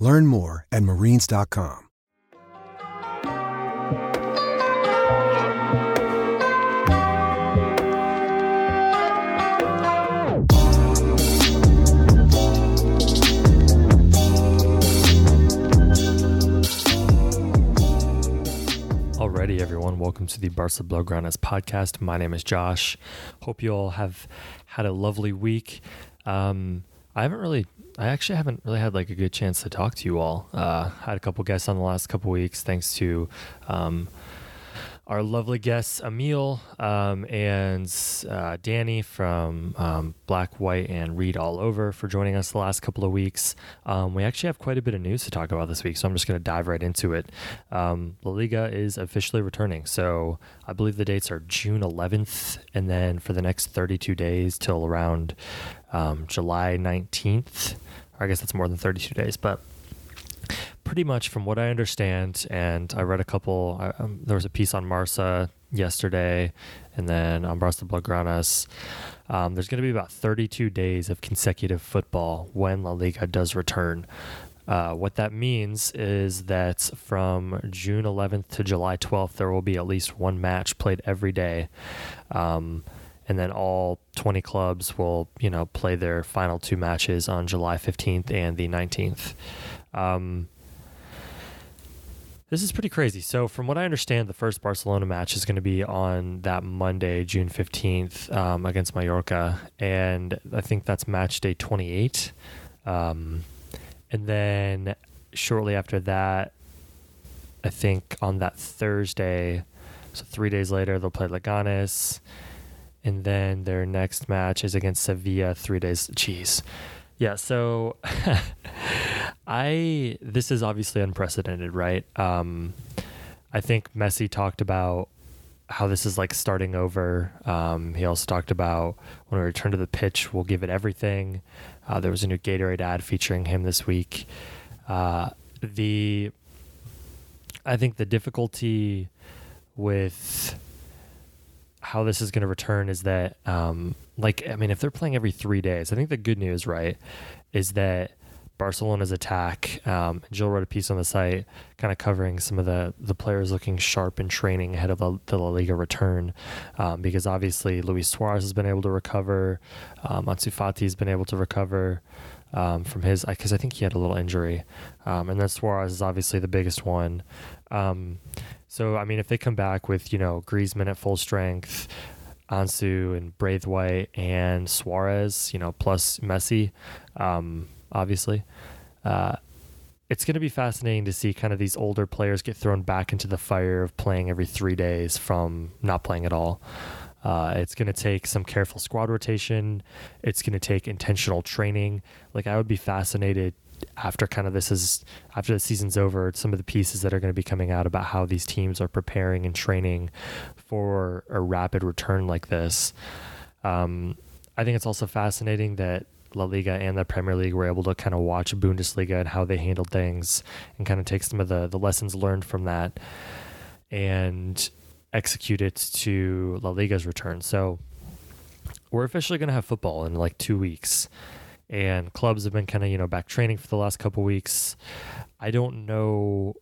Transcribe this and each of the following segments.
Learn more at marines.com. Alrighty, everyone. Welcome to the Barca Blaugranas podcast. My name is Josh. Hope you all have had a lovely week. Um, I haven't really, I actually haven't really had like a good chance to talk to you all. Uh, had a couple guests on the last couple weeks, thanks to um, our lovely guests Emil um, and uh, Danny from um, Black, White, and Read All Over for joining us the last couple of weeks. Um, we actually have quite a bit of news to talk about this week, so I'm just going to dive right into it. Um, La Liga is officially returning, so I believe the dates are June 11th, and then for the next 32 days till around um, July 19th. I guess that's more than 32 days, but pretty much from what I understand, and I read a couple. Um, there was a piece on Marca yesterday, and then on Barca Blaugranas. Um, there's going to be about 32 days of consecutive football when La Liga does return. Uh, what that means is that from June 11th to July 12th, there will be at least one match played every day. Um, and then all 20 clubs will, you know, play their final two matches on July 15th and the 19th. Um, this is pretty crazy. So, from what I understand, the first Barcelona match is going to be on that Monday, June 15th, um, against Mallorca. And I think that's match day 28. Um, and then shortly after that, I think on that Thursday, so three days later, they'll play Leganes. And then their next match is against Sevilla three days. Jeez. Yeah, so I this is obviously unprecedented, right? Um, I think Messi talked about how this is like starting over. Um, he also talked about when we return to the pitch, we'll give it everything. Uh, there was a new Gatorade ad featuring him this week. Uh, the I think the difficulty with how this is going to return is that, um, like, I mean, if they're playing every three days, I think the good news, right, is that Barcelona's attack. Um, Jill wrote a piece on the site, kind of covering some of the the players looking sharp in training ahead of the, La Liga return, um, because obviously Luis Suarez has been able to recover, um, Ansu Fati has been able to recover. Um, from his, because I think he had a little injury, um, and then Suarez is obviously the biggest one. Um, so I mean, if they come back with you know Griezmann at full strength, Ansu and Braithwaite and Suarez, you know, plus Messi, um, obviously, uh, it's going to be fascinating to see kind of these older players get thrown back into the fire of playing every three days from not playing at all. Uh, it's going to take some careful squad rotation. It's going to take intentional training. Like I would be fascinated after kind of this is after the season's over, some of the pieces that are going to be coming out about how these teams are preparing and training for a rapid return like this. Um, I think it's also fascinating that La Liga and the Premier League were able to kind of watch Bundesliga and how they handled things and kind of take some of the the lessons learned from that and execute it to La Liga's return. So we're officially going to have football in like two weeks and clubs have been kind of you know back training for the last couple weeks. I don't know.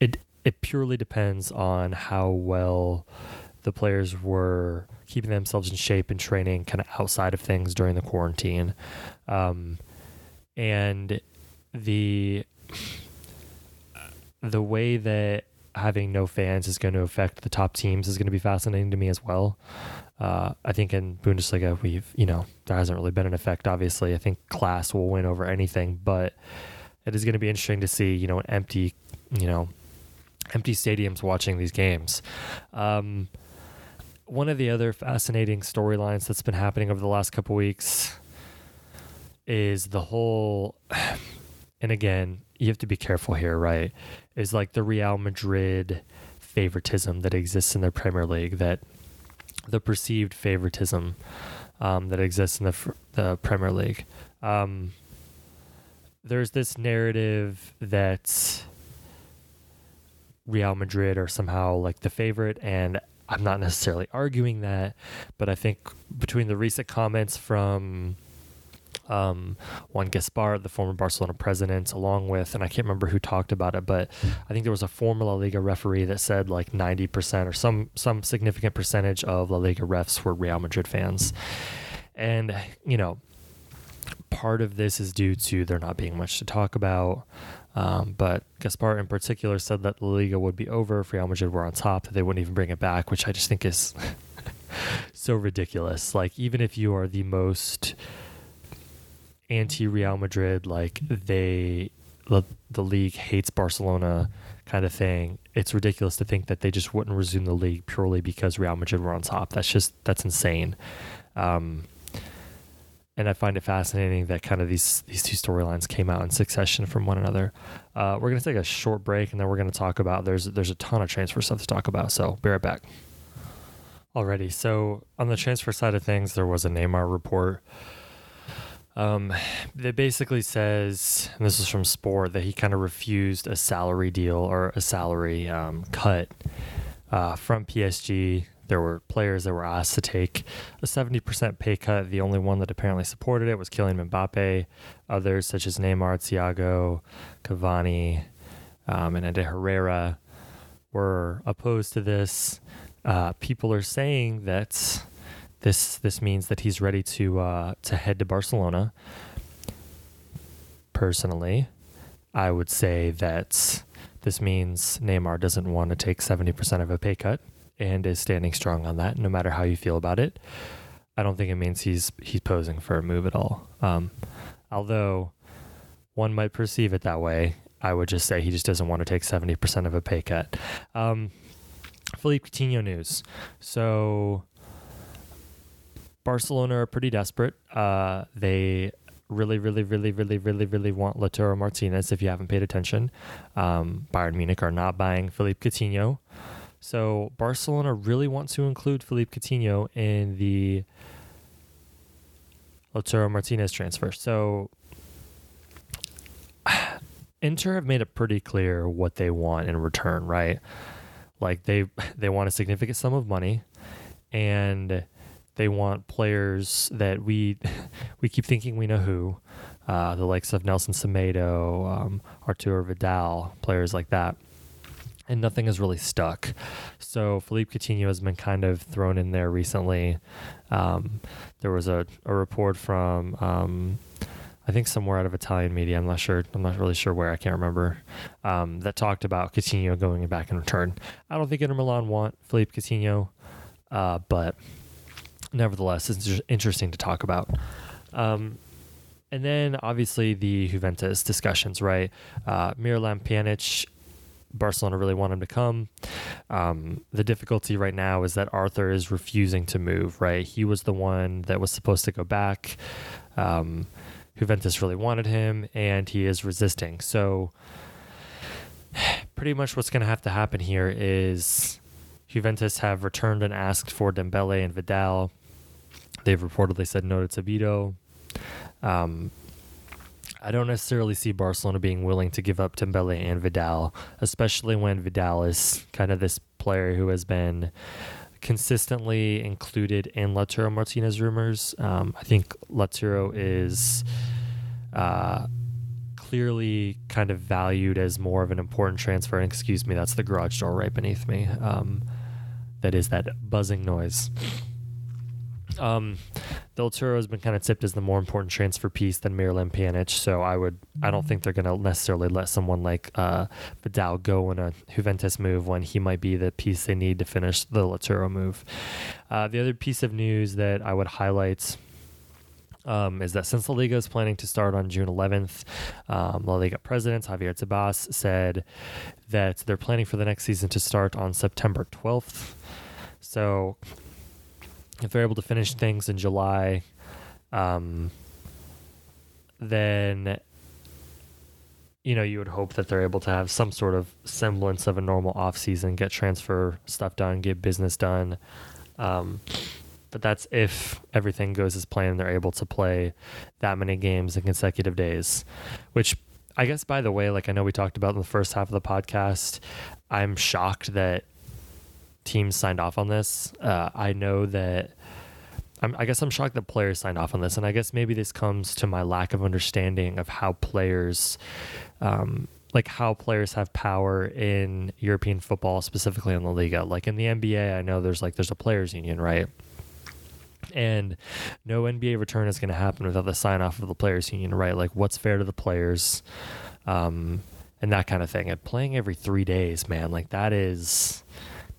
It it purely depends on how well the players were keeping themselves in shape and training kind of outside of things during the quarantine, um, and the the way that having no fans is going to affect the top teams is going to be fascinating to me as well. Uh, I think in Bundesliga, we've, you know, there hasn't really been an effect, obviously. I think class will win over anything, but it is going to be interesting to see, you know, an empty, you know, empty stadiums watching these games. Um, one of the other fascinating storylines that's been happening over the last couple weeks is the whole, and again, you have to be careful here, right? Is like the Real Madrid favoritism that exists in the Premier League, that the perceived favoritism um, that exists in the the Premier League. Um, there's this narrative that Real Madrid are somehow like the favorite, and I'm not necessarily arguing that, but I think between the recent comments from um, Juan Gaspart, the former Barcelona president, along with, and I can't remember who talked about it, but I think there was a former La Liga referee that said like 90% or some some significant percentage of La Liga refs were Real Madrid fans. And, you know, part of this is due to there not being much to talk about. Um, but Gaspart in particular said that La Liga would be over if Real Madrid were on top, that they wouldn't even bring it back, which I just think is so ridiculous. Like, even if you are the most anti Real Madrid, like they the, league hates Barcelona kind of thing. It's ridiculous to think that they just wouldn't resume the league purely because Real Madrid were on top. That's just that's insane. Um, and I find it fascinating that kind of these these two storylines came out in succession from one another. Uh, we're gonna take a short break and then we're gonna talk about there's there's a ton of transfer stuff to talk about. So be right back. Already, so on the transfer side of things, there was a Neymar report um, that basically says, and this is from Sport, that he kind of refused a salary deal or a salary um, cut uh, from PSG. There were players that were asked to take a 70% pay cut. The only one that apparently supported it was Kylian Mbappe. Others, such as Neymar, Thiago, Cavani, um, and Ander Herrera, were opposed to this. Uh, people are saying that this this means that he's ready to uh, to head to Barcelona. Personally, I would say that this means Neymar doesn't want to take seventy percent of a pay cut and is standing strong on that, no matter how you feel about it. I don't think it means he's he's posing for a move at all. Um, although one might perceive it that way, I would just say he just doesn't want to take seventy percent of a pay cut. Um, Philippe Coutinho news. So Barcelona are pretty desperate. Uh, they really, really, really, really, really, really want Lautaro Martinez. If you haven't paid attention, um, Bayern Munich are not buying Philippe Coutinho. So Barcelona really want to include Philippe Coutinho in the Lautaro Martinez transfer. So Inter have made it pretty clear what they want in return, right? Like they they want a significant sum of money and they want players that we we keep thinking we know who, uh, the likes of Nelson Semedo, um, Arturo Vidal, players like that. And nothing has really stuck. So Philippe Coutinho has been kind of thrown in there recently. Um, there was a, a report from um, I think somewhere out of Italian media. I'm not sure. I'm not really sure where. I can't remember. Um, that talked about Coutinho going back in return. I don't think Inter Milan want Philippe Coutinho, uh, but nevertheless, it's interesting to talk about. Um, and then obviously the Juventus discussions, right? Uh, Miralem Pjanic, Barcelona really want him to come. Um, the difficulty right now is that Arthur is refusing to move, right? He was the one that was supposed to go back. Um, Juventus really wanted him, and he is resisting. So, pretty much what's going to have to happen here is Juventus have returned and asked for Dembele and Vidal. They've reportedly said no to Todibo. Um, I don't necessarily see Barcelona being willing to give up Dembele and Vidal, especially when Vidal is kind of this player who has been consistently included in Lautaro Martinez rumors. Um, I think Lautaro is uh, clearly kind of valued as more of an important transfer. And excuse me, that's the garage door right beneath me. Um, that is that buzzing noise. Um, Lautaro has been kind of tipped as the more important transfer piece than Miralem Pjanic, so I would I don't think they're going to necessarily let someone like uh, Vidal go in a Juventus move when he might be the piece they need to finish the Lautaro move. Uh, the other piece of news that I would highlight. Um, is that since La Liga is planning to start on June 11th, um, La Liga president Javier Tebas said that they're planning for the next season to start on September 12th. So if they're able to finish things in July, um, then you know you would hope that they're able to have some sort of semblance of a normal off season, get transfer stuff done, get business done. Um, but that's if everything goes as planned. They're able to play that many games in consecutive days, which I guess by the way, like I know we talked about in the first half of the podcast, I'm shocked that teams signed off on this. Uh, I know that. I'm, I guess I'm shocked that players signed off on this, and I guess maybe this comes to my lack of understanding of how players, um, like how players have power in European football, specifically in the Liga. Like in the NBA, I know there's like there's a players' union, right? And no NBA return is going to happen without the sign off of the players' union, right? Like what's fair to the players, um, and that kind of thing. And playing every three days, man, like that is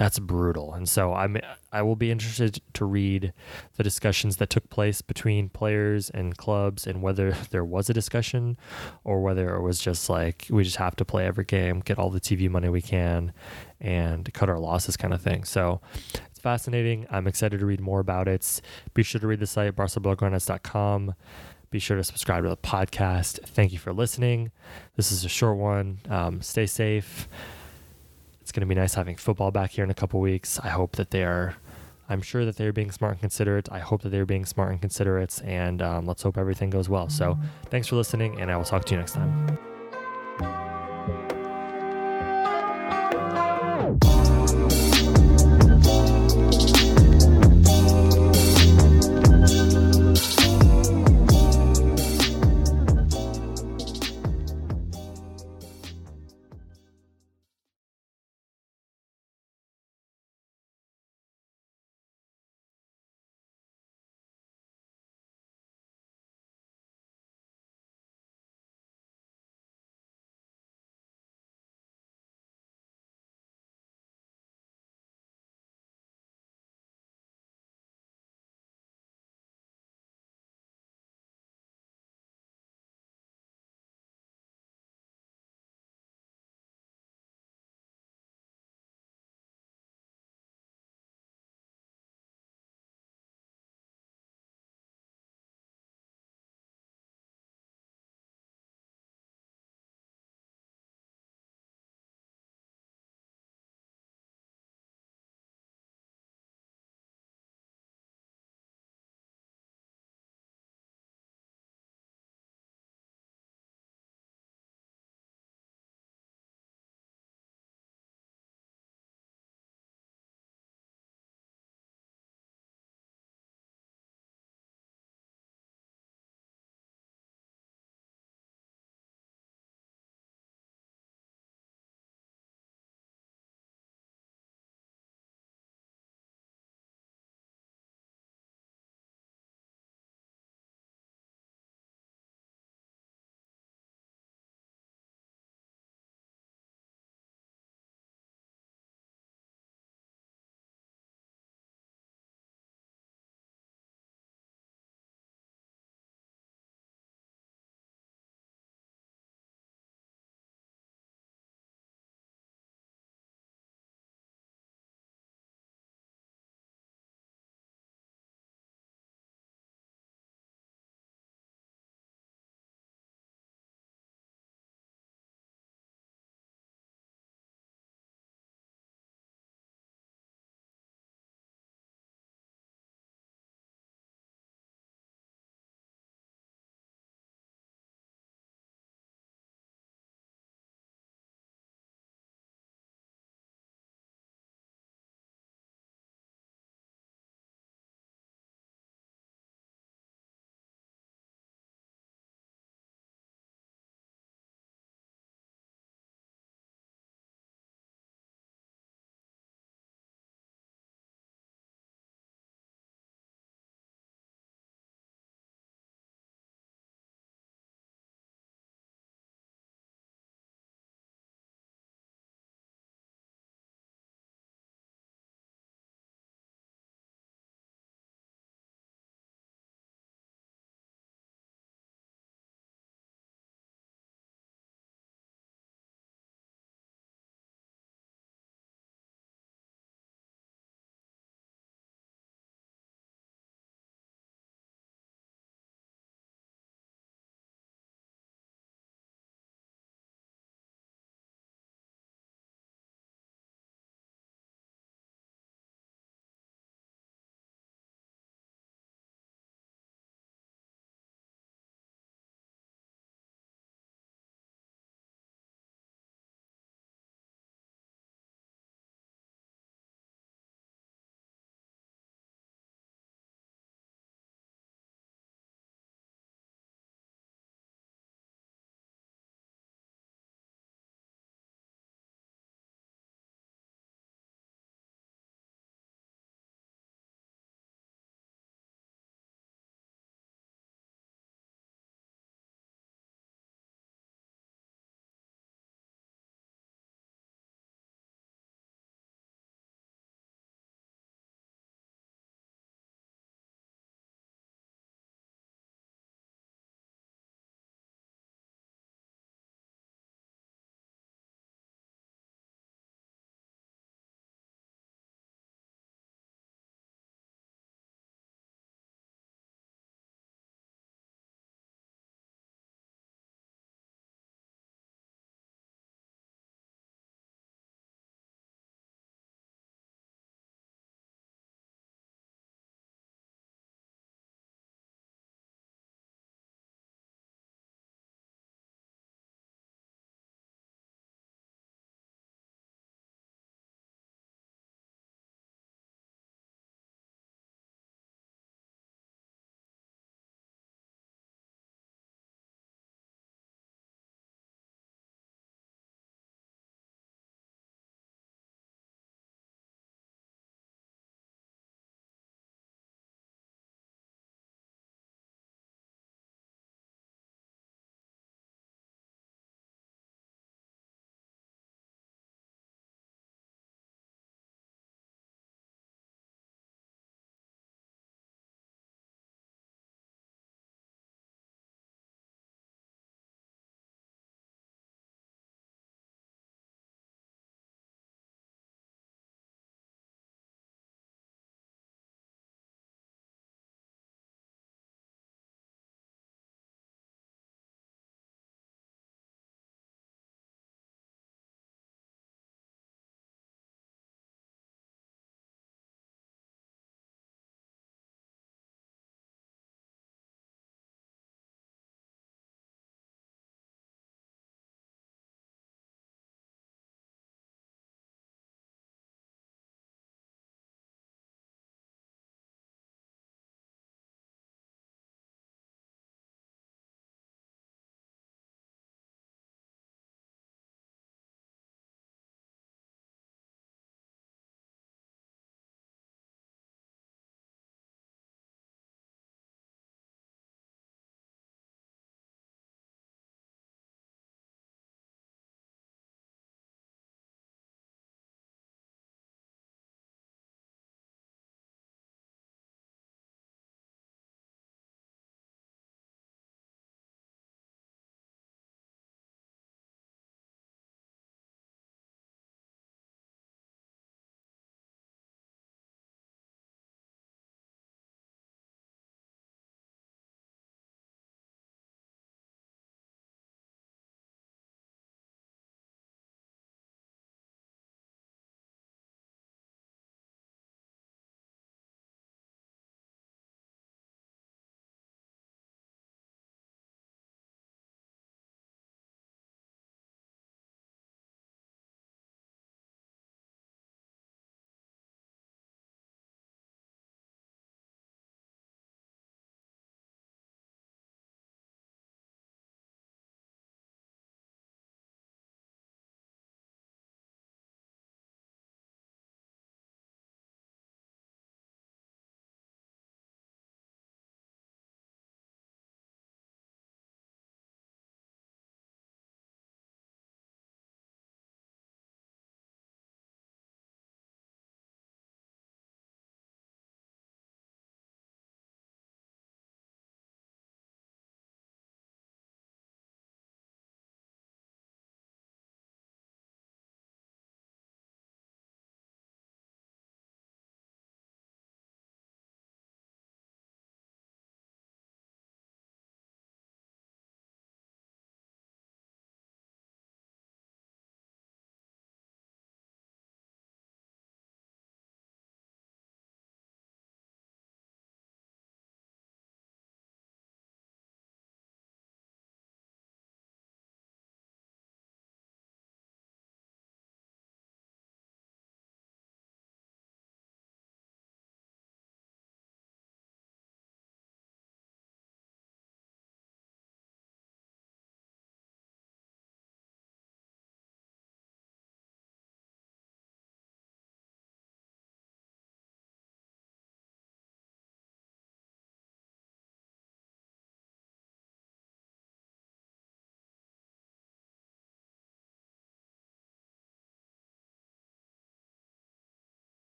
that's brutal. And so I'm I will be interested to read the discussions that took place between players and clubs and whether there was a discussion or whether it was just like we just have to play every game, get all the TV money we can and cut our losses kind of thing. So it's fascinating. I'm excited to read more about it. Be sure to read the site barcablaugranas.com. Be sure to subscribe to the podcast. Thank you for listening. This is a short one. Um, stay safe it's going to be nice having football back here in a couple weeks. I hope that they are. I'm sure that they're being smart and considerate. I hope that they're being smart and considerate, and um, let's hope everything goes well. So, thanks for listening, and I will talk to you next time.